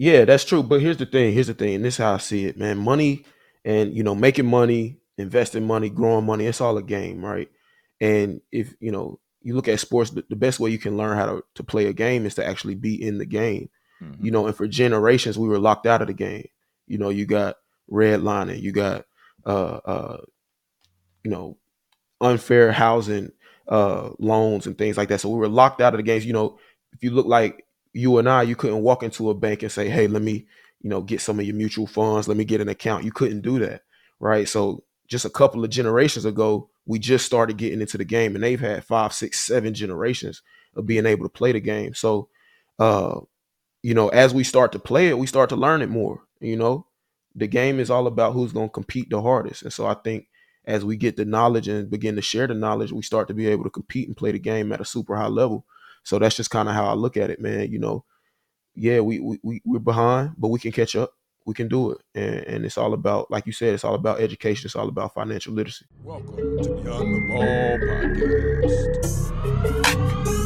Yeah, that's true. But here's the thing. Here's the thing. And this is how I see it, man. Money and you know, making money, investing money, growing money, it's all a game, right? And if you know, you look at sports, the, best way you can learn how to, to play a game is to actually be in the game. Mhm. You know, and for generations we were locked out of the game. You know, you got redlining, you got uh uh you know, unfair housing uh loans and things like that. So we were locked out of the games. You know, if you look like you and I, you couldn't walk into a bank and say, "Hey, let me, you know, get some of your mutual funds. Let me get an account." You couldn't do that, right? So just a couple of generations ago, we just started getting into the game, and they've had five, six, seven generations of being able to play the game. So, uh, you know, as we start to play it, we start to learn it more. You know, the game is all about who's going to compete the hardest, and so I think as we get the knowledge and begin to share the knowledge, we start to be able to compete and play the game at a super high level. So that's just kind of how I look at it, man. You know, yeah, we, we we we're behind, but we can catch up. We can do it, and, and it's all about, like you said, it's all about education. It's all about financial literacy. Welcome to Beyond the Ball podcast.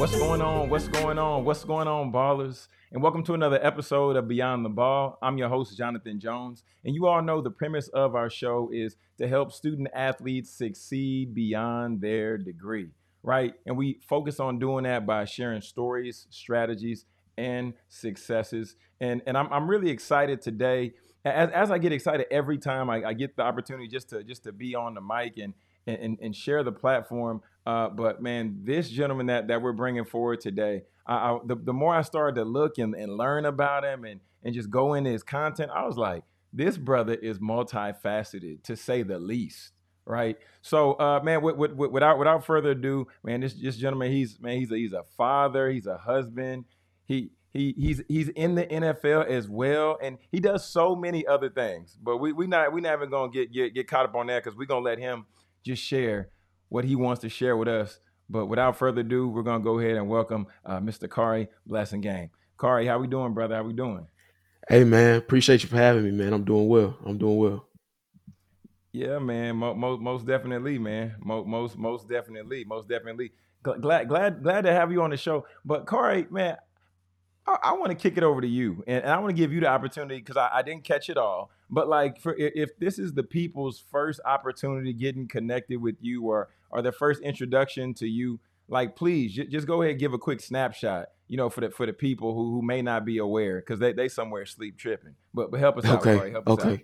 What's going on? What's going on? What's going on, ballers? And welcome to another episode of Beyond the Ball. I'm your host, Jonathan Jones. And you all know the premise of our show is to help student athletes succeed beyond their degree, right? And we focus on doing that by sharing stories, strategies, and successes. And, and I'm, I'm really excited today. As, as I get excited every time I, I get the opportunity just to just to be on the mic and and, and share the platform. Uh, but man, this gentleman that, that we're bringing forward today, I, I, the, the more I started to look and, and learn about him and, and just go into his content, I was like, this brother is multifaceted to say the least. Right. So, uh, man, with, with, without without further ado, man, this this gentleman, he's man, he's a, he's a father, he's a husband, he he he's he's in the NFL as well, and he does so many other things. But we we not we not even gonna get get, get caught up on that because we're gonna let him just share what he wants to share with us. But without further ado, we're gonna go ahead and welcome uh, Mr. Blessing Blasingame. Khari, how we doing, brother? How we doing? Hey man, appreciate you for having me, man. I'm doing well. I'm doing well. Yeah, man. Most most definitely, man. Most most most definitely, most definitely. Glad glad glad to have you on the show. But Khari, man, I, I want to kick it over to you, and, and I want to give you the opportunity because I, I, didn't catch it all. But like, for if this is the people's first opportunity getting connected with you, or or their first introduction to you, like, please j- just go ahead and give a quick snapshot. You know, for the for the people who, who may not be aware, because they they somewhere sleep tripping. But but help us out, okay. Khari. Help us okay. out.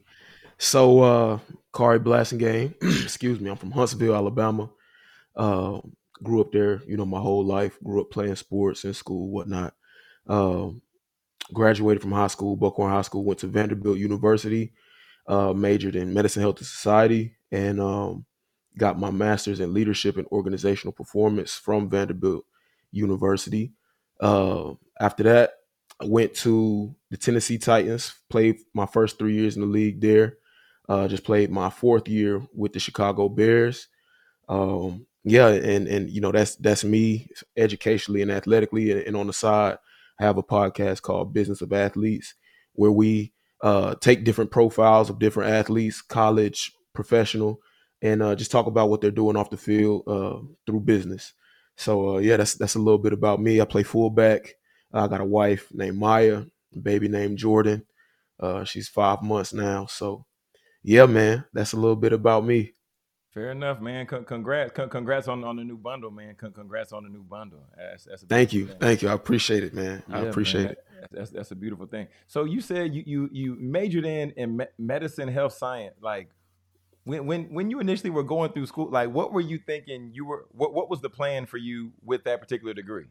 So uh Blasingame. excuse me, I'm from Huntsville, Alabama. Uh, grew up there, you know, my whole life. Grew up playing sports in school, whatnot. Um, graduated from high school, Buckhorn High School, went to Vanderbilt University, uh, majored in medicine, health, and society, and um, got my master's in leadership and organizational performance from Vanderbilt University. Uh, after that, I went to the Tennessee Titans, played my first three years in the league there. Uh, just played my fourth year with the Chicago Bears. Um, yeah, and and you know that's that's me educationally and athletically, and, and on the side, Have a podcast called Business of Athletes, where we uh, take different profiles of different athletes, college, professional, and uh, just talk about what they're doing off the field uh, through business. So uh, yeah, that's that's a little bit about me. I play fullback. I got a wife named Maya, baby named Jordan. Uh, she's five months now. So yeah, man, that's a little bit about me. Fair enough, man. Con- congrats, con- congrats on, on the new bundle, man. Con- congrats on the new bundle. That's, that's thank you, thing. thank you. I appreciate it, man. Yeah, I appreciate man. it. That's that's a beautiful thing. So you said you you you majored in in me- medicine, health science. Like when when when you initially were going through school, like what were you thinking? You were what what was the plan for you with that particular degree?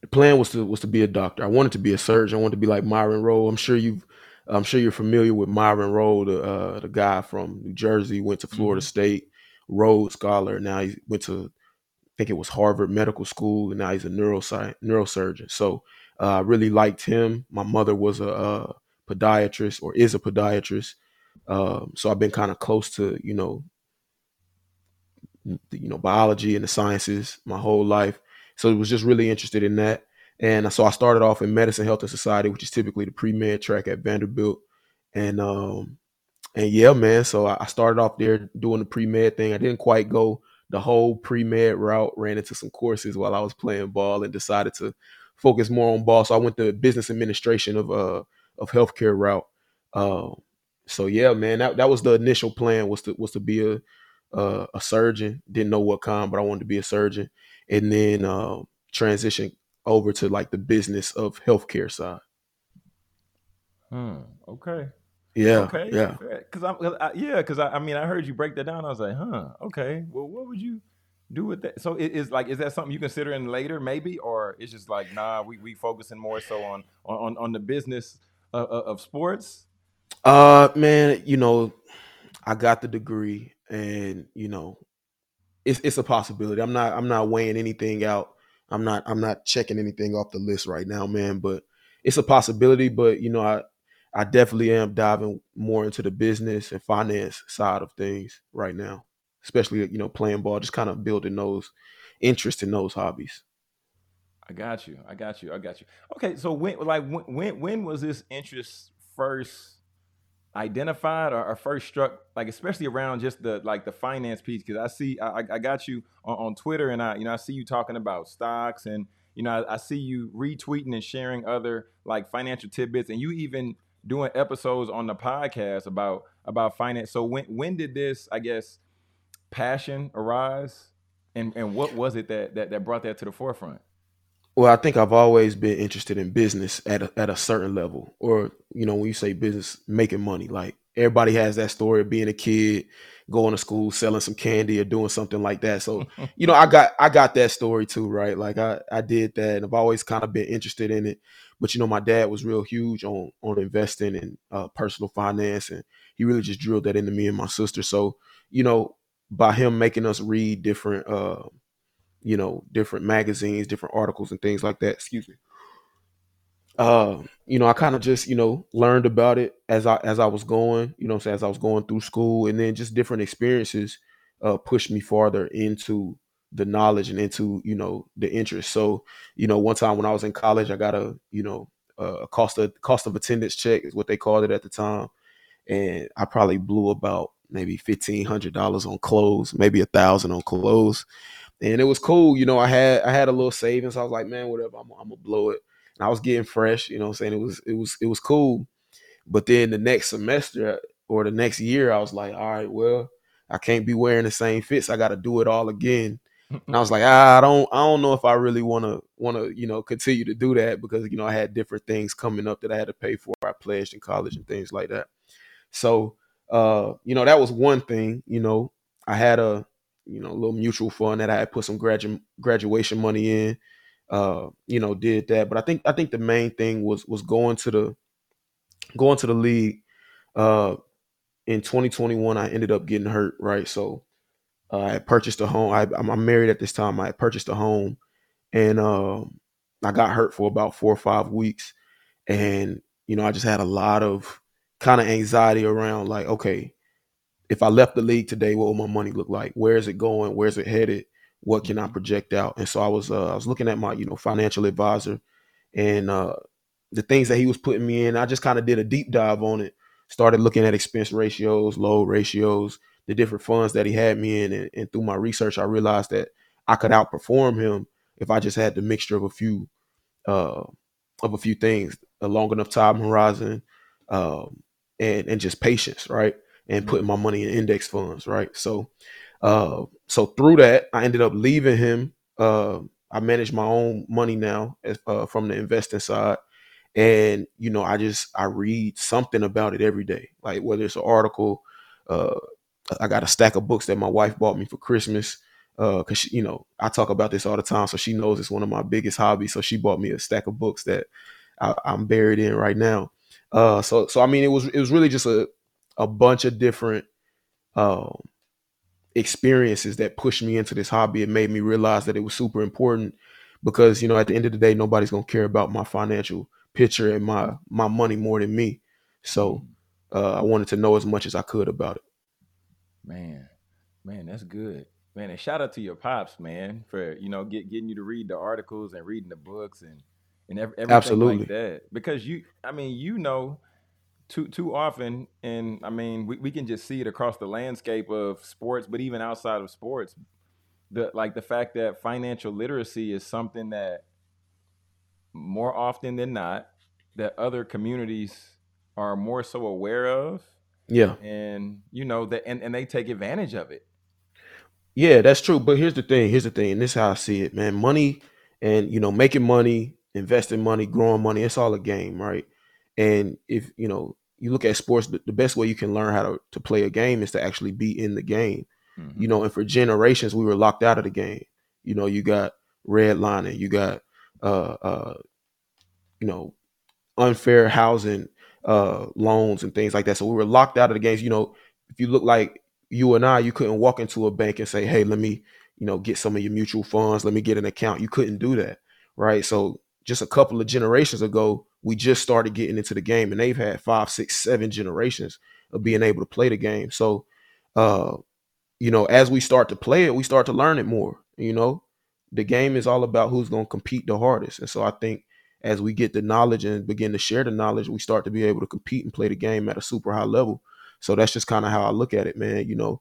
The plan was to was to be a doctor. I wanted to be a surgeon. I wanted to be like Myron Rolle. I'm sure you've I'm sure you're familiar with Myron Rolle, the uh, the guy from New Jersey, went to Florida mm-hmm. State, Rhodes Scholar. Now he went to, I think it was Harvard Medical School, and now he's a neuroscience neurosurgeon. So I uh, really liked him. My mother was a, a podiatrist or is a podiatrist, um, so I've been kind of close to you know, you know, biology and the sciences my whole life. So I was just really interested in that. And so I started off in medicine, health, and society, which is typically the pre med track at Vanderbilt. And um, and yeah, man. So I started off there doing the pre med thing. I didn't quite go the whole pre med route. Ran into some courses while I was playing ball and decided to focus more on ball. So I went the business administration of uh of healthcare route. Uh, so yeah, man, that, that was the initial plan was to was to be a uh, a surgeon. Didn't know what kind, but I wanted to be a surgeon, and then uh, transition over to like the business of healthcare side. Hmm. Okay. Yeah, Okay. yeah. Because I'm, I, yeah, because I, I mean, I heard you break that down. I was like, huh. Okay. Well, what would you do with that? So it is like, is that something you considering later, maybe, or it's just like, nah, we we focusing more so on on on the business of, of of sports. Uh, man, you know, I got the degree, and you know, it's it's a possibility. I'm not I'm not weighing anything out. I'm not I'm not checking anything off the list right now, man. But it's a possibility. But you know, I I definitely am diving more into the business and finance side of things right now, especially you know playing ball, just kind of building those interest in those hobbies. I got you. I got you. I got you. Okay. So when like when when when was this interest first identified or, or first struck like especially around just the like the finance piece because i see I, I- I got you on, on twitter and i you know i see you talking about stocks and you know I, I see you retweeting and sharing other like financial tidbits and you even doing episodes on the podcast about about finance so when when did this i guess passion arise and and what was it that that, that brought that to the forefront Well, I think I've always been interested in business at a, at a certain level, or you know, when you say business, making money. Like everybody has that story of being a kid, going to school, selling some candy, or doing something like that. So, you know, I got I got that story too, right? Like I I did that, and I've always kind of been interested in it. But you know, my dad was real huge on on investing and uh, personal finance, and he really just drilled that into me and my sister. So, you know, by him making us read different. Uh, you know, different magazines, different articles and things like that. Excuse me. Uh, you know, I kind of just, you know, learned about it as I as I was going, you know as I was going through school and then just different experiences uh pushed me farther into the knowledge and into, you know, the interest. So, you know, one time when I was in college, I got a, you know, a cost of cost of attendance check is what they called it at the time. And I probably blew about maybe fifteen hundred dollars on clothes, maybe a thousand on clothes and it was cool. You know, I had I had a little savings. I was like, man, whatever, I'm, I'm gonna blow it. And I was getting fresh. You know, I'm saying it was it was it was cool. But then the next semester or the next year, I was like, all right, well, I can't be wearing the same fits. I got to do it all again. And I was like, ah, I don't I don't know if I really want to want to you know continue to do that because you know I had different things coming up that I had to pay for. I pledged in college and things like that. So, uh, you know, that was one thing. You know, I had a you know little mutual fund that I had put some gradu- graduation money in. Uh, you know, did that. But I think I think the main thing was was going to the going to the league. Uh, in 2021, I ended up getting hurt. Right, so uh, I had purchased a home. I, I'm I'm married at this time. I had purchased a home, and um, I got hurt for about four or five weeks, and you know, I just had a lot of kind of anxiety around like, okay, if I left the league today, what would my money look like? Where is it going? Where's it headed? What can I Mhm. project out? And so I was uh, I was looking at my you know financial advisor and uh, the things that he was putting me in. I just kind of did a deep dive on it. Started looking at expense ratios, load ratios, the different funds that he had me in, and, and through my research, I realized that I could outperform him if I just had the mixture of a few uh, of a few things, a long enough time horizon, um, and and just patience, right? And putting my money in index funds, right? So, uh, so through that, I ended up leaving him. Uh, I manage my own money now as, uh, from the investing side, and you know, I just I read something about it every day, like whether it's an article. Uh, I got a stack of books that my wife bought me for Christmas because she, you know I talk about this all the time, so she knows it's one of my biggest hobbies. So she bought me a stack of books that I, I'm buried in right now. Uh, so so I mean, it was it was really just a a bunch of different um, experiences that pushed me into this hobby. It made me realize that it was super important because you know at the end of the day, nobody's gonna care about my financial picture and my my money more than me. So uh, I wanted to know as much as I could about it. Man, man, that's good. Man, and shout out to your pops, man, for you know get, getting you to read the articles and reading the books and and ev- everything like Absolutely. that. Because you, I mean, you know, too too often, and I mean, we, we can just see it across the landscape of sports, but even outside of sports, the like the fact that financial literacy is something that more often than not that other communities are more so aware of Yeah. and you know that and, and they take advantage of it Yeah, that's true. But here's the thing. Here's the thing. And this is how I see it, man. Money and you know, making money, investing money, growing money, it's all a game, right? And if you know, you look at sports, the, the best way you can learn how to, to play a game is to actually be in the game. Mhm. You know, and for generations we were locked out of the game. You know, you got redlining, you got uh uh you know, unfair housing uh loans and things like that. So we were locked out of the games. You know, if you look like you and I, you couldn't walk into a bank and say, "Hey, let me, you know, get some of your mutual funds. Let me get an account." You couldn't do that, right? So just a couple of generations ago, we just started getting into the game, and they've had five, six, seven generations of being able to play the game. So, uh, you know, as we start to play it, we start to learn it more. You know, the game is all about who's going to compete the hardest, and so I think as we get the knowledge and begin to share the knowledge, we start to be able to compete and play the game at a super high level. So that's just kind of how I look at it, man. You know,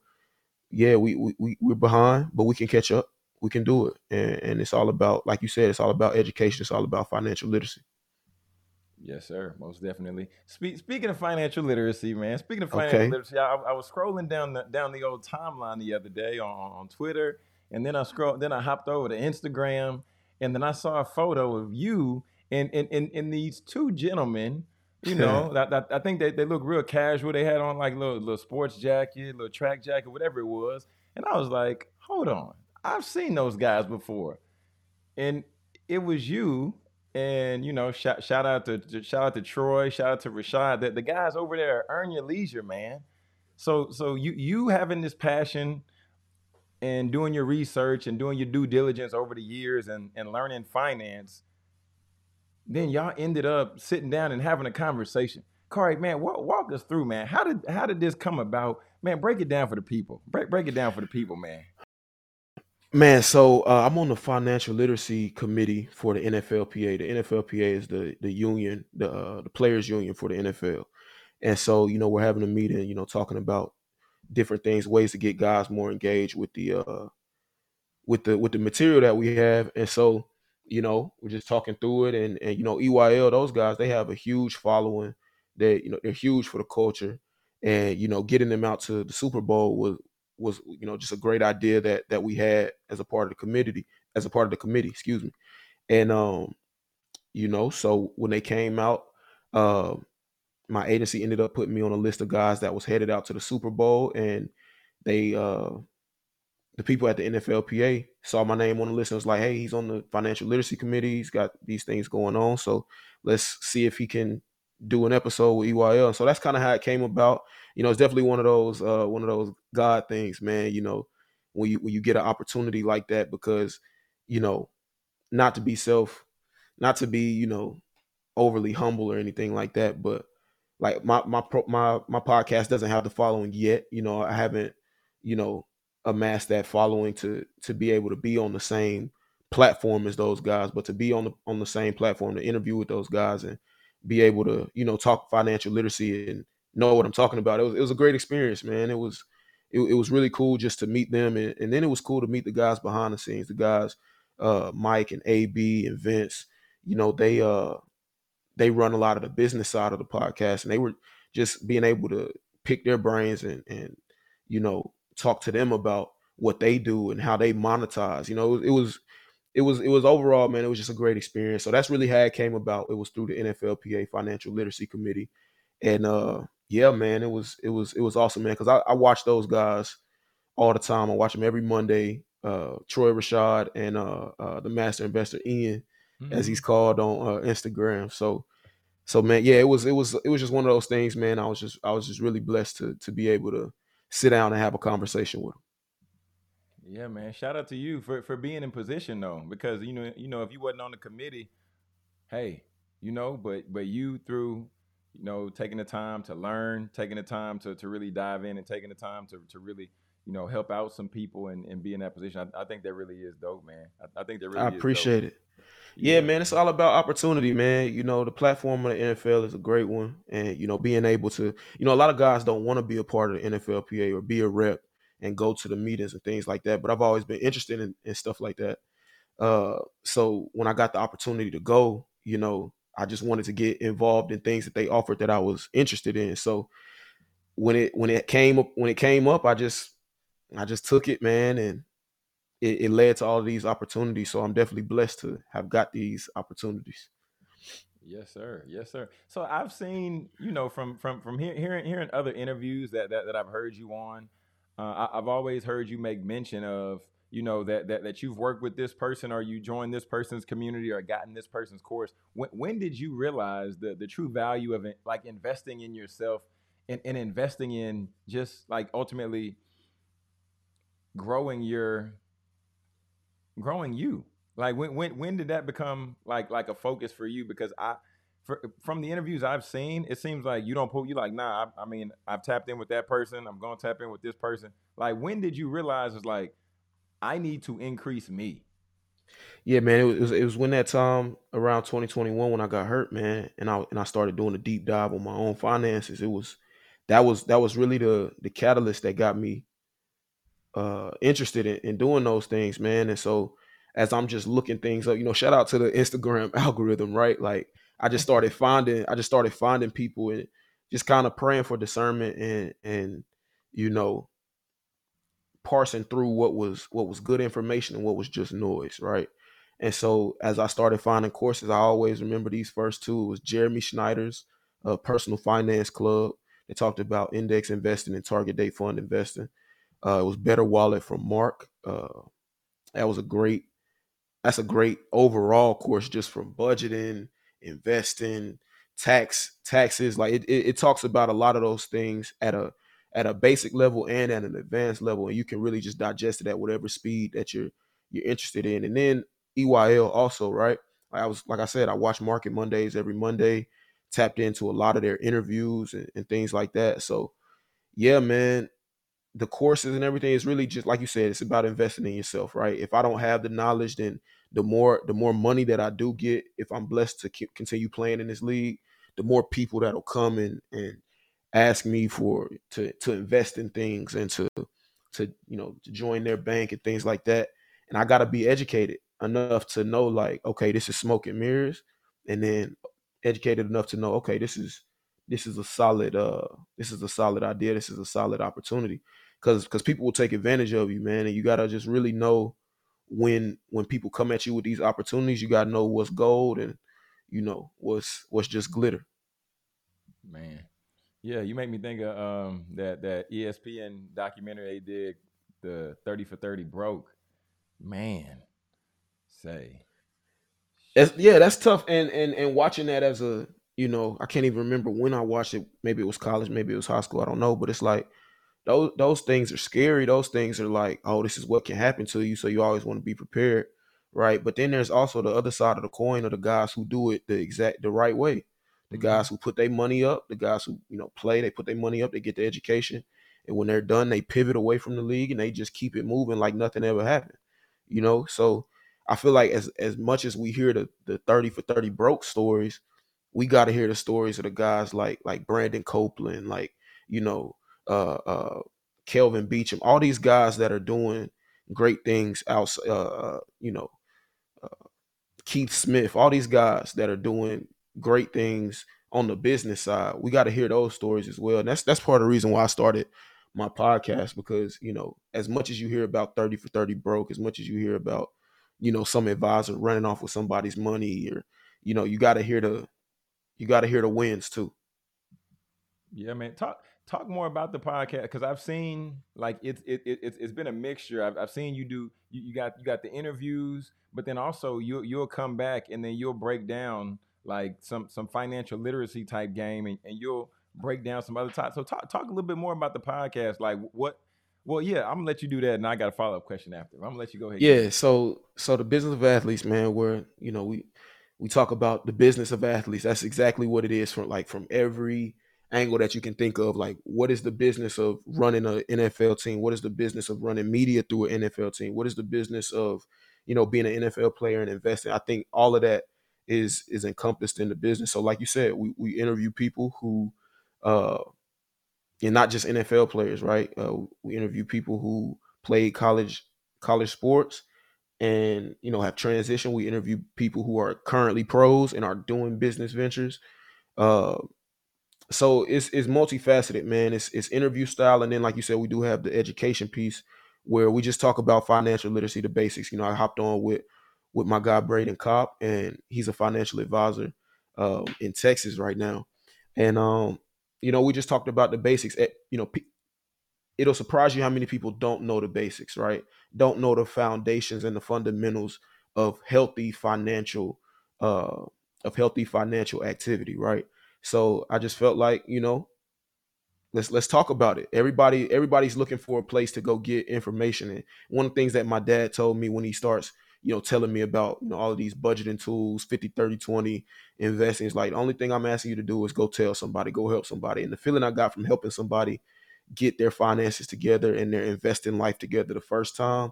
yeah, we, we we we're behind, but we can catch up. We can do it, and, and it's all about, like you said, it's all about education. It's all about financial literacy. Yes, sir. Most definitely. Speak, speaking of financial literacy, man. Speaking of financial Okay. literacy, I, I was scrolling down the down the old timeline the other day on, on Twitter, and then I scrolled. Then I hopped over to Instagram, and then I saw a photo of you and and and, and these two gentlemen. You know, that, that, I think they, they look real casual. They had on like little little sports jacket, little track jacket, whatever it was, and I was like, hold on, I've seen those guys before, and it was you and you know, shout, shout out to, to- shout out to Troy, shout out to Rashad. The, the guys over there earn your leisure, man. So so you you having this passion and doing your research and doing your due diligence over the years and, and learning finance, then y'all ended up sitting down and having a conversation. Khari, man, walk, walk us through, man. How did how did this come about? Man, break it down for the people. Break break it down for the people, man. Man, so uh, I'm on the financial literacy committee for the NFLPA. The NFLPA is the the union, the uh, the players union for the NFL. And so, you know, we're having a meeting, you know, talking about different things, ways to get guys more engaged with the uh with the with the material that we have. And so, you know, we're just talking through it and and you know, EYL, those guys, they have a huge following. They, you know, they're huge for the culture. And, you know, getting them out to the Super Bowl was was, you know, just a great idea that that we had as a part of the committee, as a part of the committee, excuse me. And um, you know, so when they came out, uh, my agency ended up putting me on a list of guys that was headed out to the Super Bowl, and they uh the people at the NFLPA saw my name on the list and was like, "Hey, he's on the financial literacy committee. He's got these things going on. So let's see if he can do an episode with EYL." So that's kind of how it came about. You know, it's definitely one of those uh, one of those God things, man. You know, when you when you get an opportunity like that, because you know, not to be self, not to be you know overly humble or anything like that, but like my my pro, my my podcast doesn't have the following yet. You know, I haven't you know amassed that following to to be able to be on the same platform as those guys, but to be on the on the same platform to interview with those guys and be able to you know talk financial literacy and know what I'm talking about. It was it was a great experience, man. It was it, it was really cool just to meet them and, and then it was cool to meet the guys behind the scenes, the guys uh Mike and AB and Vince. You know, they uh they run a lot of the business side of the podcast and they were just being able to pick their brains and and you know talk to them about what they do and how they monetize you know it was it was it was overall man it was just a great experience. So that's really how it came about. It was through the nflpa financial literacy committee. And uh yeah man it was it was it was awesome man because I, I watch those guys all the time. I watch them every monday uh troy rashad and uh, uh the master investor ian as he's called on uh, Instagram. So, so man, yeah, it was it was it was just one of those things, man. I was just I was just really blessed to to be able to sit down and have a conversation with him. Yeah, man. Shout out to you for, for being in position though, because you know, you know, if you wasn't on the committee, hey, you know, but but you through, you know, taking the time to learn, taking the time to, to really dive in and taking the time to, to really, you know, help out some people and, and be in that position. I, I think that really is dope, man. I, I think that really I is dope. appreciate it. Yeah, man, it's all about opportunity, man. You know, the platform of the NFL is a great one, and you know, being able to, you know, a lot of guys don't want to be a part of the NFLPA or be a rep and go to the meetings and things like that. But I've always been interested in, in stuff like that. Uh, so when I got the opportunity to go, you know, I just wanted to get involved in things that they offered that I was interested in. So when it when it came up when it came up, I just I just took it, man, and it, it led to all these opportunities. So I'm definitely blessed to have got these opportunities. Yes, sir. Yes, sir. So I've seen, you know, from from from hear, hearing hearing other interviews that that, that I've heard you on, uh, I, I've always heard you make mention of, you know, that that that you've worked with this person or you joined this person's community or gotten this person's course. When when did you realize the the true value of it, like investing in yourself and, and investing in just like ultimately growing your growing you? Like when when when did that become like like a focus for you? Because I for, from the interviews I've seen, it seems like you don't pull. You like, nah. I, I mean, I've tapped in with that person. I'm gonna tap in with this person. Like, when did you realize it's like I need to increase me? Yeah, man. It was it was when that time around 2021 when I got hurt, man, and I and I started doing a deep dive on my own finances. It was that was that was really the the catalyst that got me uh interested in, in doing those things, man. And so as I'm just looking things up. You know, shout out to the Instagram algorithm, right? Like I just started finding, I just started finding people and just kind of praying for discernment and and you know parsing through what was what was good information and what was just noise, right? And so as I started finding courses, I always remember these first two. It was Jeremy Schneider's uh, Personal Finance Club. They talked about index investing and target date fund investing. Uh, it was Better Wallet from Mark. Uh, that was a great that's a great overall course just from budgeting, investing, tax taxes. Like it, it, it, talks about a lot of those things at a at a basic level and at an advanced level, and you can really just digest it at whatever speed that you're you're interested in. And then EYL also, right? I was like I said, I watch Market Mondays every Monday, tapped into a lot of their interviews and, and things like that. So yeah, man, the courses and everything is really just like you said it's about investing in yourself right? If i don't have the knowledge then the more the more money that i do get if i'm blessed to keep, continue playing in this league the more people that'll come and and ask me for to to invest in things and to to you know to join their bank and things like that. And i got to be educated enough to know like okay this is smoke and mirrors. And then educated enough to know okay this is this is a solid uh this is a solid idea. This is a solid opportunity because because people will take advantage of you man and you gotta just really know when when people come at you with these opportunities you gotta know what's gold and you know what's what's just glitter man yeah you make me think of um that that espn documentary they did the 30 for 30 broke man say that's, yeah that's tough and and and watching that as a you know, I can't even remember when I watched it. Maybe it was college, maybe it was high school. I don't know, but it's like those those things are scary. Those things are like, oh, this is what can happen to you, so you always want to be prepared, right? But then there's also the other side of the coin of the guys who do it the exact the right way. The mm-hmm. guys who put their money up, the guys who you know play, they put their money up, they get the education, and when they're done, they pivot away from the league and they just keep it moving like nothing ever happened. You know, so I feel like as as much as we hear the the thirty for thirty broke stories, we got to hear the stories of the guys like like Brandon Copeland, like you know, uh, uh, Kelvin Beachum, all these guys that are doing great things out, uh, uh, you know, uh, Keith Smith, all these guys that are doing great things on the business side. We got to hear those stories as well. And that's that's part of the reason why I started my podcast because you know, as much as you hear about thirty for thirty broke, as much as you hear about you know some advisor running off with somebody's money or you know you got to hear the you got to hear the wins too. Yeah, man. Talk talk more about the podcast because I've seen like it's it, it it's it's been a mixture. I've, I've seen you do you, you got you got the interviews, but then also you you'll come back and then you'll break down like some some financial literacy type game and, and you'll break down some other types. So talk talk a little bit more about the podcast. Like what well, yeah, I'm gonna let you do that, and I got a follow up question after. I'm gonna let you go ahead. Yeah, so so the business of athletes, man, where you know we we talk about the business of athletes. That's exactly what it is from like from every angle that you can think of. Like, what is the business of running an NFL team? What is the business of running media through an NFL team? What is the business of, you know, being an NFL player and investing? I think all of that is is encompassed in the business. So, like you said, we we interview people who, uh, and not just NFL players, right? Uh, we interview people who played college college sports and you know have transitioned. We interview people who are currently pros and are doing business ventures. Uh, so it's it's multifaceted, man. It's it's interview style, and then like you said, we do have the education piece where we just talk about financial literacy, the basics. You know, I hopped on with with my guy Braden Kopp, and he's a financial advisor um, in Texas right now, and um, you know, we just talked about the basics. At, you know, pe- it'll surprise you how many people don't know the basics, right? Don't know the foundations and the fundamentals of healthy financial uh, of healthy financial activity, right? So I just felt like, you know, let's let's talk about it. Everybody everybody's looking for a place to go get information. And one of the things that my dad told me when he starts, you know, telling me about, you know, all of these budgeting tools, 50, 30, 20, investing, is like the only thing I'm asking you to do is go tell somebody, go help somebody. And the feeling I got from helping somebody get their finances together and their investing life together the first time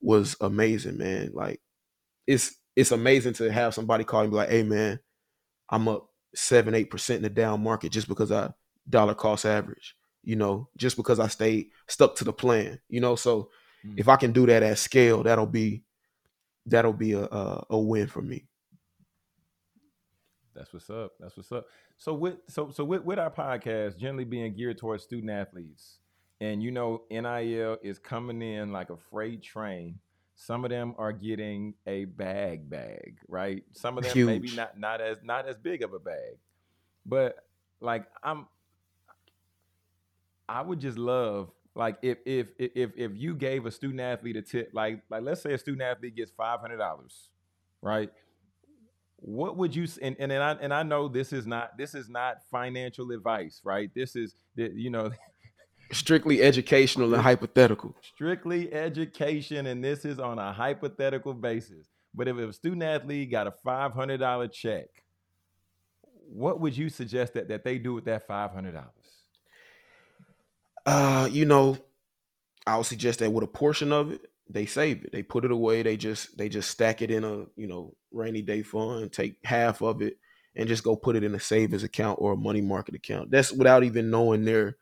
was amazing, man. Like it's it's amazing to have somebody call me like, hey man, I'm up seven, eight percent in the down market just because I dollar cost average, you know, just because I stayed stuck to the plan, you know. So Mm. if I can do that at scale, that'll be that'll be a a, a win for me. That's what's up. That's what's up. So with so so with, with our podcast generally being geared towards student athletes, and you know NIL is coming in like a freight train. Some of them are getting a bag bag, right? Some of them maybe Huge. not not as not as big of a bag. But like I'm I would just love like if if if if you gave a student athlete a tip, like like let's say a student athlete gets five hundred dollars, right? What would you and and I and I know this is not this is not financial advice, right? This is you know Strictly educational and hypothetical. strictly education, and this is on a hypothetical basis. But if a student athlete got a five hundred dollar check, what would you suggest that that they do with that five hundred dollars? Uh, you know, I would suggest that with a portion of it, they save it. They put it away. They just they just stack it in a you know rainy day fund. Take half of it and just go put it in a savings account or a money market account. That's without even knowing their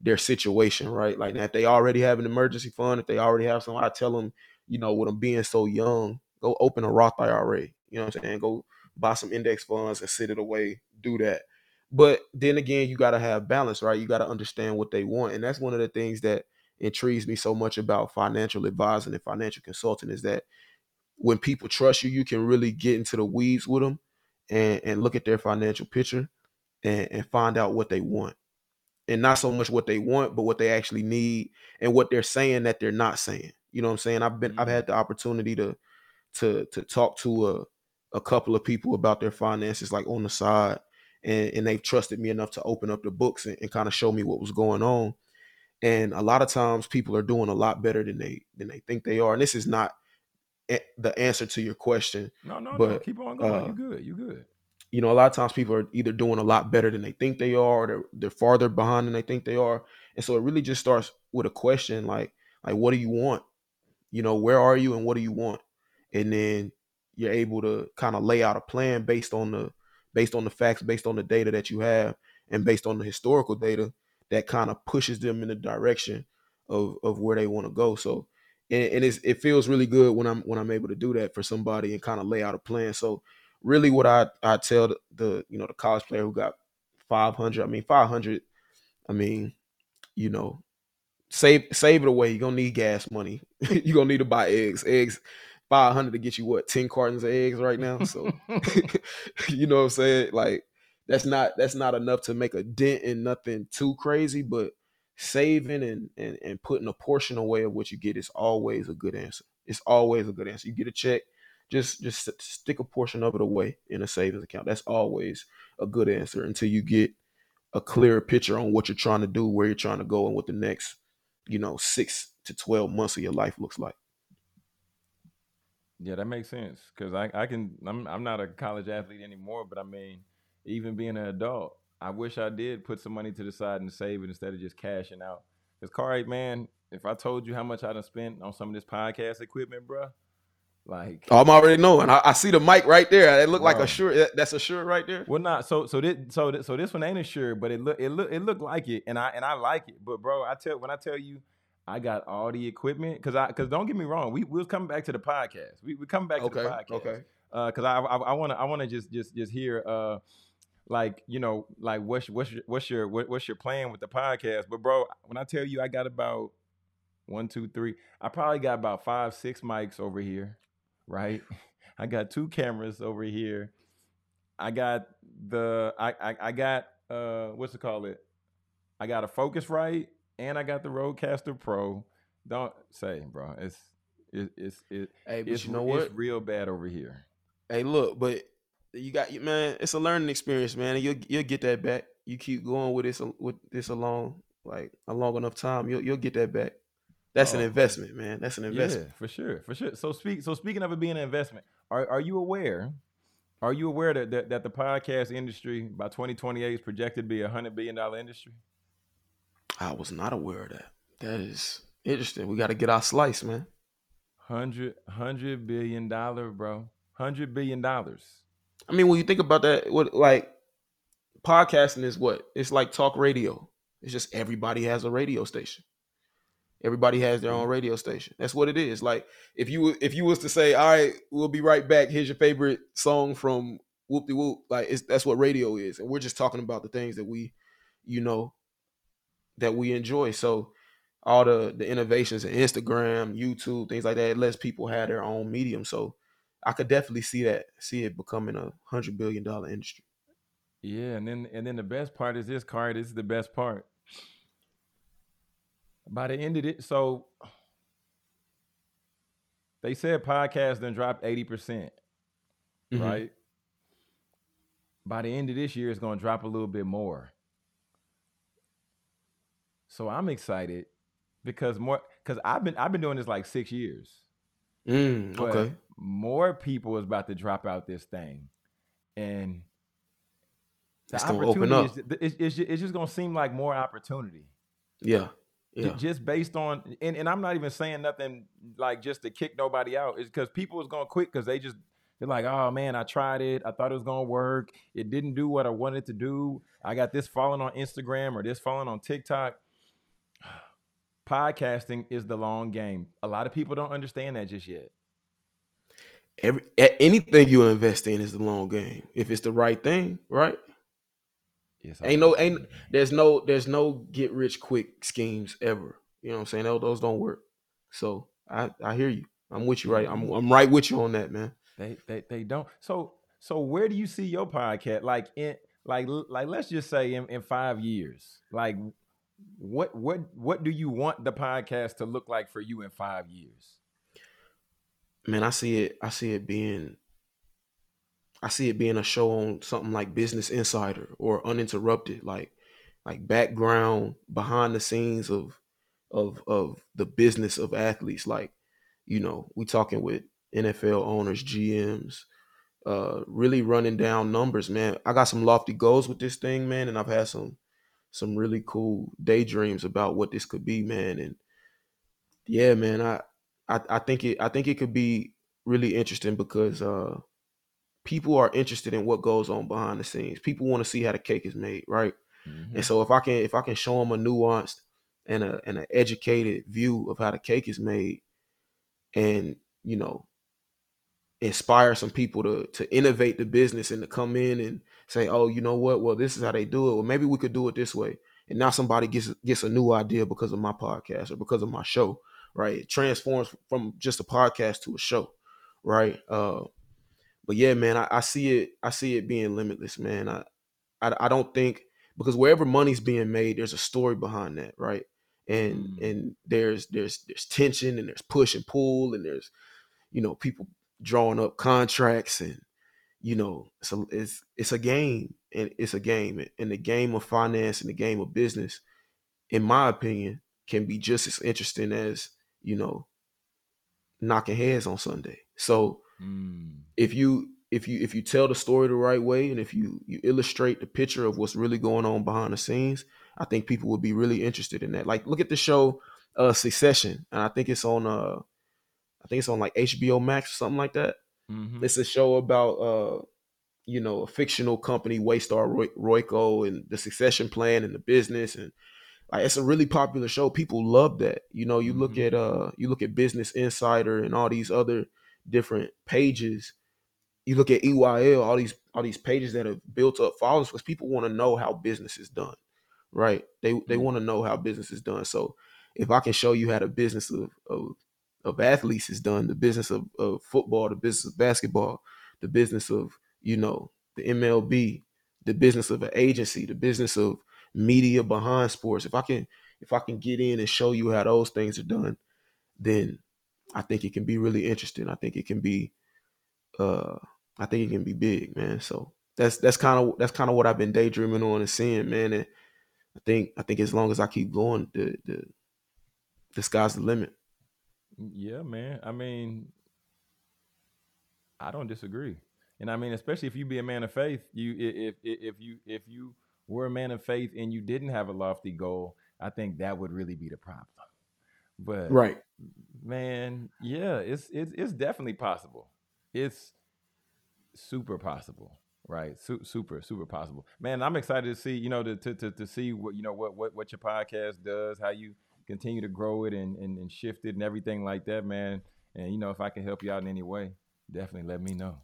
their situation, right? Like if they already have an emergency fund, if they already have some, I tell them, you know, with them being so young, go open a Roth IRA. You know what I'm saying? Go buy some index funds and sit it away. Do that. But then again, you got to have balance, right? You got to understand what they want, and that's one of the things that intrigues me so much about financial advising and financial consulting is that when people trust you, you can really get into the weeds with them and, and look at their financial picture and, and find out what they want. And not so much what they want, but what they actually need and what they're saying that they're not saying. You know what I'm saying? I've been I've had the opportunity to to to talk to a a couple of people about their finances like on the side and, and they've trusted me enough to open up the books and, and kind of show me what was going on and a lot of times people are doing a lot better than they than they think they are and this is not a- the answer to your question No, no, no. But, Keep on going. uh, you good. You good. You know a lot of times people are either doing a lot better than they think they are or they're, they're farther behind than they think they are. And so it really just starts with a question like like what do you want? You know where are you and what do you want? And then you're able to kind of lay out a plan based on the based on the facts based on the data that you have and based on the historical data that kind of pushes them in the direction of of where they want to go. So and, and it feels really good when i'm when i'm able to do that for somebody and kind of lay out a plan. So really what i i tell the, the you know the college player who got 500 i mean 500 i mean you know save save it away. You're gonna need gas money. You're gonna need to buy eggs. Eggs, five hundred to get you what, 10 cartons of eggs right now. So you know what I'm saying? Like that's not that's not enough to make a dent in nothing too crazy, but saving and, and and putting a portion away of what you get is always a good answer. It's always a good answer. You get a check, just just stick a portion of it away in a savings account. That's always a good answer until you get a clearer picture on what you're trying to do, where you're trying to go, and what the next, you know, six to twelve months of your life looks like. Yeah, that makes sense. Cause I, I can I'm I'm not a college athlete anymore, but I mean, even being an adult, I wish I did put some money to the side and save it instead of just cashing out. Cause Khari, man, if I told you how much I done spent on some of this podcast equipment, bruh, like Oh, I'm already knowing. I, I see the mic right there. It look like a Shure. that- That's a Shure right there. Well, not so so this so this, so this one ain't assured, but it look it look it look like it, and I and I like it. But bro, I tell when I tell you, I got all the equipment because I because don't get me wrong, we we was coming back to the podcast. We we coming back to the podcast. Okay. because I I want to I want to just just just hear uh like you know like what's what's your, what's your what, what's your plan with the podcast? But bro, when I tell you I got about one two three, I probably got about five six mics over here, right? I got two cameras over here. I got the I I, I got uh what's it called it? I got a Focusrite and I got the Rodecaster Pro. Don't say, bro. It's it, it's it, Hey, but it's you know what? It's real bad over here. Hey, look, but you got you man. It's a learning experience, man. And you'll you'll get that back. You keep going with this with this along like a long enough time. You'll you'll get that back. That's an Oh. investment, man. That's an investment. Yeah, for sure, for sure. So speak. So speaking of it being an investment, are are you aware? Are you aware that that, that the podcast industry by 2028 is projected to be a hundred billion dollar industry? I was not aware of that. That is interesting. We got to get our slice, man. Hundred hundred billion dollar, bro. Hundred billion dollars. I mean, when you think about that, what like podcasting is what? It's like talk radio. It's just everybody has a radio station. Everybody has their mm-hmm. own radio station. That's what it is. Like if you if you was to say, "All right, we'll be right back. Here's your favorite song from Whoop De Whoop," like it's, that's what radio is, and we're just talking about the things that we, you know, that we enjoy. So all the the innovations in Instagram, YouTube, things like that, it lets people have their own medium. So I could definitely see that, see it becoming a hundred billion dollar industry. Yeah, and then and then the best part is this card. This is the best part. By the end of it, so they said podcast then dropped 80%, percent Mhm. right? By the end of this year, it's gonna drop a little bit more. So I'm excited because more because I've been I've been doing this like six years. Mm, okay. more people is about to drop out this thing, and the It's opportunity up. is- it's, it's, it's just gonna seem like more opportunity. Yeah. Yeah. Just based on, and, and I'm not even saying nothing like just to kick nobody out. It's because people is gonna quit because they just they're like, oh man, I tried it. I thought it was gonna work. It didn't do what I wanted to do. I got this following on Instagram or this following on TikTok. Podcasting is the long game. A lot of people don't understand that just yet. Every anything you invest in is the long game. If it's the right thing, right? Yes, Ain't no ain't there's no there's no get rich quick schemes ever. You know what I'm saying? Those, those don't work. So I I hear you. I'm with you right. I'm I'm right with you on that, man. They they they don't. So so where do you see your podcast? Like in like like let's just say in, in five years. Like what what what do you want the podcast to look like for you in five years? Man, I see it I see it being I see it being a show on something like Business Insider or Uninterrupted, like like background behind the scenes of of of the business of athletes. Like, you know, we talking with NFL owners, GMs, uh, really running down numbers, man. I got some lofty goals with this thing, man, and I've had some some really cool daydreams about what this could be, man. And yeah, man, I I, I think it I think it could be really interesting because uh people are interested in what goes on behind the scenes. People want to see how the cake is made, right? And so if I can if I can show them a nuanced and a and an educated view of how the cake is made, and you know, inspire some people to to innovate the business and to come in and say, oh, you know what? Well, this is how they do it. Well, maybe we could do it this way. And now somebody gets gets a new idea because of my podcast or because of my show, right? It transforms from just a podcast to a show, right? Uh, but yeah, man, I, I see it. I see it being limitless, man. I, I I don't think because wherever money's being made, there's a story behind that, right? And Mm. and there's there's there's tension and there's push and pull and there's you know people drawing up contracts and you know so it's it's a game and it's a game and the game of finance and the game of business, in my opinion, can be just as interesting as you know knocking heads on Sunday. So Mm. if you if you if you tell the story the right way and if you you illustrate the picture of what's really going on behind the scenes i think people would be really interested in that like look at the show uh succession and i think it's on uh i think it's on like hbo max or something like that Mhm. it's a show about uh you know a fictional company waystar Roy- royco and the succession plan and the business and like it's a really popular show. People love that. You know, you look Mhm. at uh you look at Business Insider and all these other different pages. You look at EYL, all these all these pages that have built up followers because people want to know how business is done. Right? They they mm-hmm. want to know how business is done. So if I can show you how the business of of, of athletes is done, the business of, of football, the business of basketball, the business of, you know, the MLB, the business of an agency, the business of media behind sports. If I can if I can get in and show you how those things are done, then I think it can be really interesting. I think it can be uh I think it can be big, man. So that's that's kind of that's kind of what I've been daydreaming on and seeing, man. And I think I think as long as I keep going, the the the sky's the limit. Yeah, man. I mean, I don't disagree. And I mean, especially if you be a man of faith, you if if if you if you were a man of faith and you didn't have a lofty goal, I think that would really be the problem. But Right. Man, yeah, it's it's it's definitely possible. It's super possible, right? Su- super super possible. Man, I'm excited to see you know to to to, to see what you know what what what your podcast does, how you continue to grow it and, and and shift it and everything like that, man. And you know, if I can help you out in any way, definitely let me know.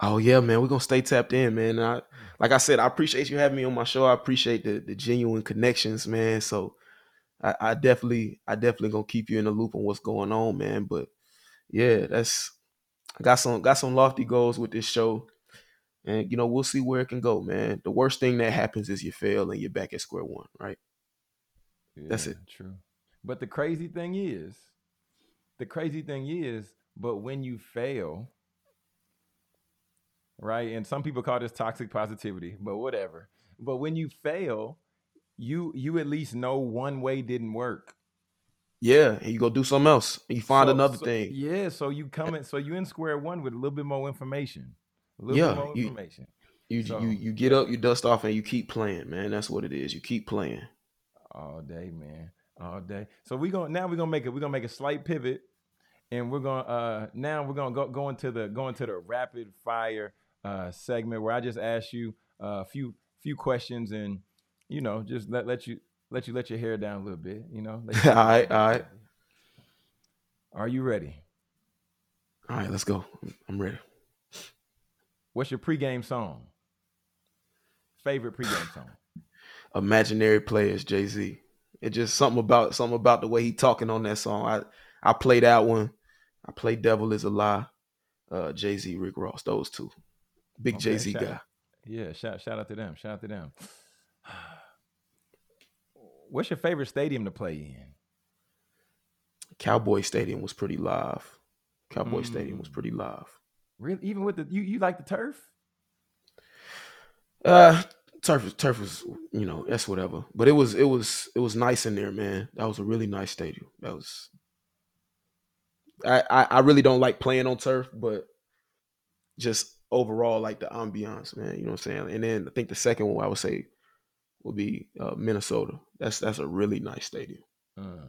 Oh yeah, man. We're gonna stay tapped in, man. I, like I said, I appreciate you having me on my show. I appreciate the the genuine connections, man. So I, I definitely, I definitely gonna keep you in the loop on what's going on, man. But yeah, that's I got some got some lofty goals with this show. And you know, we'll see where it can go, man. The worst thing that happens is you fail and you're back at square one, right? That's it. True. But the crazy thing is, the crazy thing is, but when you fail, right? And some people call this toxic positivity, but whatever. But when you fail, you you at least know one way didn't work. Yeah, and you go do something else. You find So- another so- thing. Yeah, so you come in, so you in square one with a little bit more information. A little Yeah, bit more you- information. You So- you you get up, you dust off, and you keep playing, man. That's what it is. You keep playing. all day, man, all day. So we going now we're gonna make it. We're gonna make a slight pivot, and we're gonna uh now we're gonna go go into the go into the rapid fire uh segment where I just ask you a few few questions and you know just let let you let you let your hair down a little bit. You know. All right, all right, Are you ready? all right. Let's go. I'm ready. What's your pregame song? Favorite pregame song? Imaginary Players, Jay Z. It just something about something about the way he talking on that song. I I play that one. I play Devil is a Lie. Uh, Jay Z, Rick Ross, those two. Big Okay, Jay Z guy. Yeah, shout shout out to them. Shout out to them. What's your favorite stadium to play in? Cowboy Stadium was pretty live. Cowboy Stadium was Mm. pretty live. Really, even with the you you like the turf? Uh, turf turf was you know that's whatever. But it was it was it was nice in there, man. That was a really nice stadium. That was. I I, I really don't like playing on turf, but just overall like the ambiance, man. You know what I'm saying? And then I think the second one I would say would be uh, Minnesota. That's that's a really nice stadium. Mm.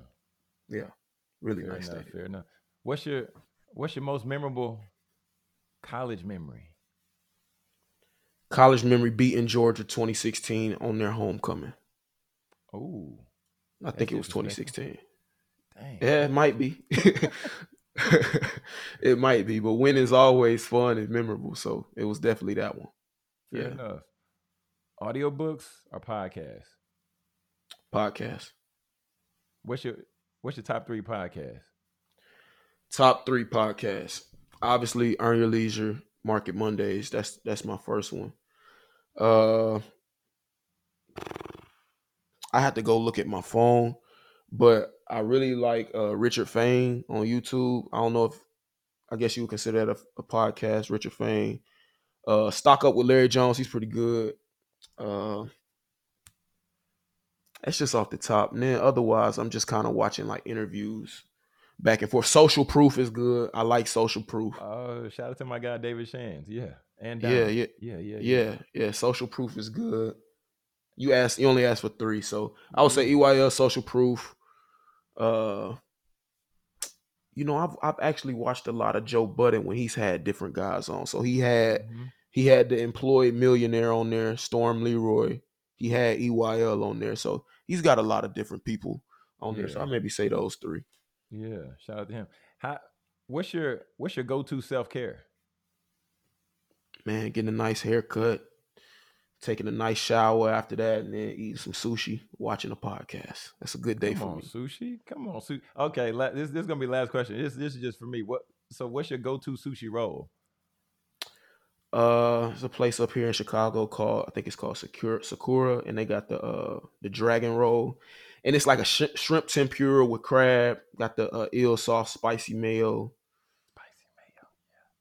yeah. Really fair nice enough. stadium. Fair enough. What's your What's your most memorable college memory? College memory beating Georgia 2016 on their homecoming. Oh, I think it was 2016. dang. Yeah, it might be. it might be, but winning is always fun and memorable. So it was definitely that one. Fair yeah. enough. Audiobooks or podcasts? Podcast. What's your What's your top three podcast? Top three podcasts. Obviously, Earn Your Leisure, Market Mondays. That's that's my first one. Uh I had to go look at my phone, but I really like uh Richard Fain on YouTube. I don't know if I guess you would consider that a, a podcast, Richard Fain. Uh Stock Up with Larry Jones, he's pretty good. Uh that's just off the top. And then otherwise, I'm just kind of watching like interviews back and forth. Social Proof is good. I like Social Proof. Oh, shout out to my guy David Shands. Yeah, and Yeah, yeah, yeah, yeah, yeah, yeah. Social Proof is good. You asked, you only asked for three, so I would say EYL Social Proof. Uh, you know, I've I've actually watched a lot of Joe Budden when he's had different guys on. So he had Mhm. he had the employed millionaire on there, Storm Leroy. He had EYL on there, so he's got a lot of different people on there. So I maybe say those three. Yeah, shout out to him. How what's your what's your go-to self-care? Man, getting a nice haircut, taking a nice shower after that, and then eating some sushi, watching a podcast. That's a good day Come for on, me. sushi. Come on, sushi. Okay, la- this this is gonna be last question. This this is just for me. What so what's your go-to sushi roll? Uh, there's a place up here in Chicago called I think it's called Sakura, Sakura and they got the uh the dragon roll, and it's like a sh- shrimp tempura with crab. Got the uh, eel sauce, spicy mayo. Spicy mayo.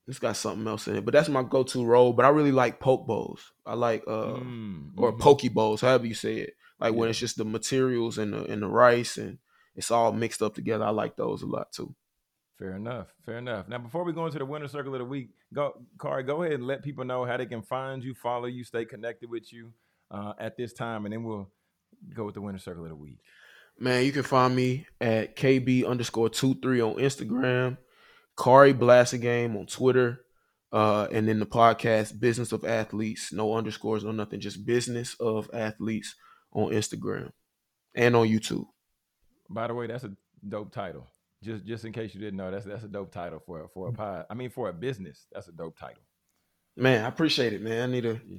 It's got something else in it, but that's my go-to roll. But I really like poke bowls. I like uh Mm, or mhm. poke bowls, however you say it. Like when it's just the materials and the and the rice and it's all mixed up together. I like those a lot too. Fair enough. Fair enough. Now, before we go into the winner circle of the week, go, Khari, go ahead and let people know how they can find you, follow you, stay connected with you uh, at this time, and then we'll go with the winner circle of the week. Man, you can find me at KB underscore two three on Instagram, Khari Game on Twitter, uh, and then the podcast Business of Athletes, no underscores, no nothing, just Business of Athletes on Instagram and on YouTube. By the way, that's a dope title. Just just in case you didn't know, that's that's a dope title for a- for a pod. I mean, for a business, that's a dope title. Man, I appreciate it, man. I need to, Yeah.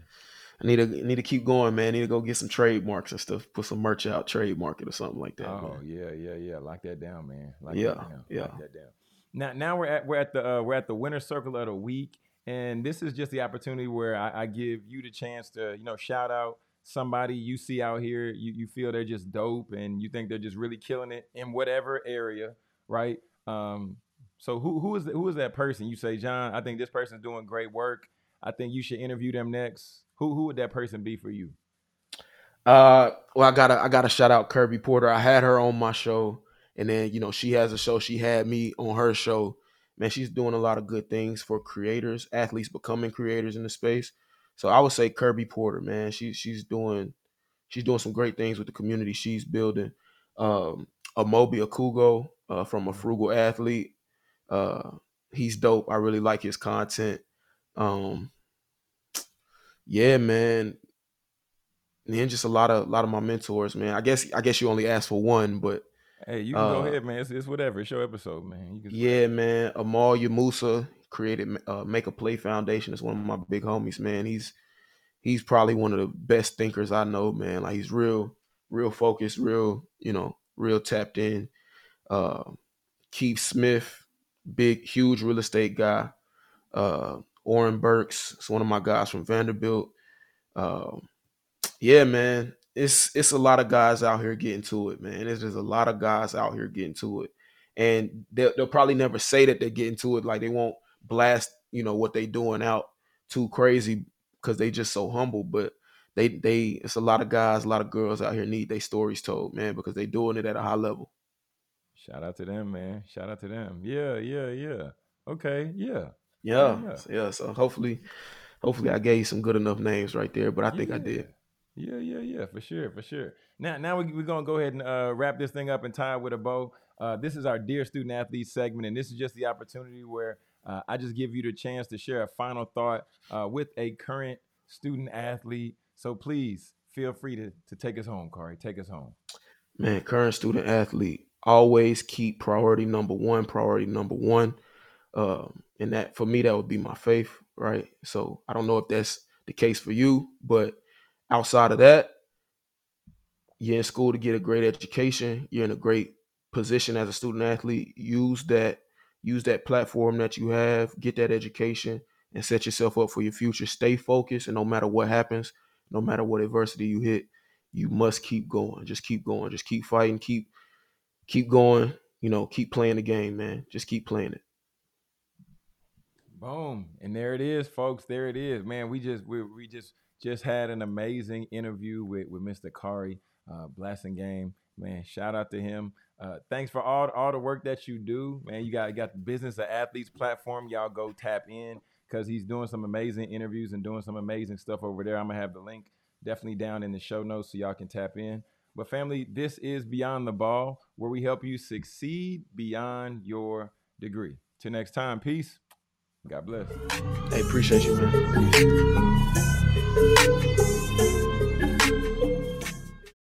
I need to, need to keep going, man. I need to go get some trademarks and stuff, put some merch out, trademark it or something like that. Oh man. yeah, yeah, yeah. Lock that down, man. Lock Yeah, that down. yeah. Lock that down. Now, now we're at we're at the uh, we're at the winner circle of the week, and this is just the opportunity where I, I give you the chance to you know shout out somebody you see out here. You you feel they're just dope, and you think they're just really killing it in whatever area, right? Um, so who who is who is that person? You say, John, I think this person's doing great work. I think you should interview them next. Who who would that person be for you? Uh, well, I gotta, I gotta shout out Kirby Porter. I had her on my show, and then you know she has a show. She had me on her show. Man, she's doing a lot of good things for creators, athletes becoming creators in the space. So I would say Kirby Porter, man. She's she's doing, she's doing some great things with the community she's building. Um, Amobi Okugo uh, from a frugal athlete. Uh, he's dope. I really like his content. Um, yeah, man. And then just a lot of a lot of my mentors, man. I guess I guess you only asked for one, but Hey, you can go Uh, ahead, man. It's, it's whatever. It's your episode, man. You can yeah, man. Amal Musa created uh, Make a Play Foundation. Is one of my big homies, man. He's he's probably one of the best thinkers I know, man. Like he's real, real focused, real, you know, real tapped in. Uh, Keith Smith, big, huge real estate guy. Uh, Oren Burks, is one of my guys from Vanderbilt. Um, yeah, man, it's it's a lot of guys out here getting to it, man. There's just a lot of guys out here getting to it, and they'll, they'll probably never say that they're getting to it. Like they won't blast, you know, what they doing out too crazy because they just so humble. But they they it's a lot of guys, a lot of girls out here need their stories told, man, because they doing it at a high level. Shout out to them, man. Shout out to them. Yeah, yeah, yeah. Okay, yeah. Yeah, Yeah. yeah. So hopefully, hopefully, I gave you some good enough names right there. But I think I did. Yeah, yeah, yeah, for sure, for sure. Now, now we, we're gonna go ahead and uh, wrap this thing up and tie it with a bow. Uh, this is our dear student athlete segment, and this is just the opportunity where uh, I just give you the chance to share a final thought uh, with a current student athlete. So please feel free to to take us home, Khari. Take us home. Man, current student athlete, always keep priority number one, priority number one. Um, and that for me, that would be my faith, right? So I don't know if that's the case for you, but outside of that, you're in school to get a great education. You're in a great position as a student athlete. Use that, use that platform that you have, get that education, and set yourself up for your future. Stay focused, and no matter what happens, no matter what adversity you hit, you must keep going. Just keep going. Just keep fighting. Keep keep going. You know, keep playing the game, man. Just keep playing it. Boom. And there it is, folks. There it is. Man, we just we, we just just had an amazing interview with with Mr. Khari, uh Blasingame. Man, shout out to him. Uh thanks for all all the work that you do. Man, you got you got the business of athletes platform. Y'all go tap in because he's doing some amazing interviews and doing some amazing stuff over there. I'm gonna have the link definitely down in the show notes so y'all can tap in. But family, this is Beyond the Ball, where we help you succeed beyond your degree. Till next time, peace. God bless. Hey, appreciate you, man.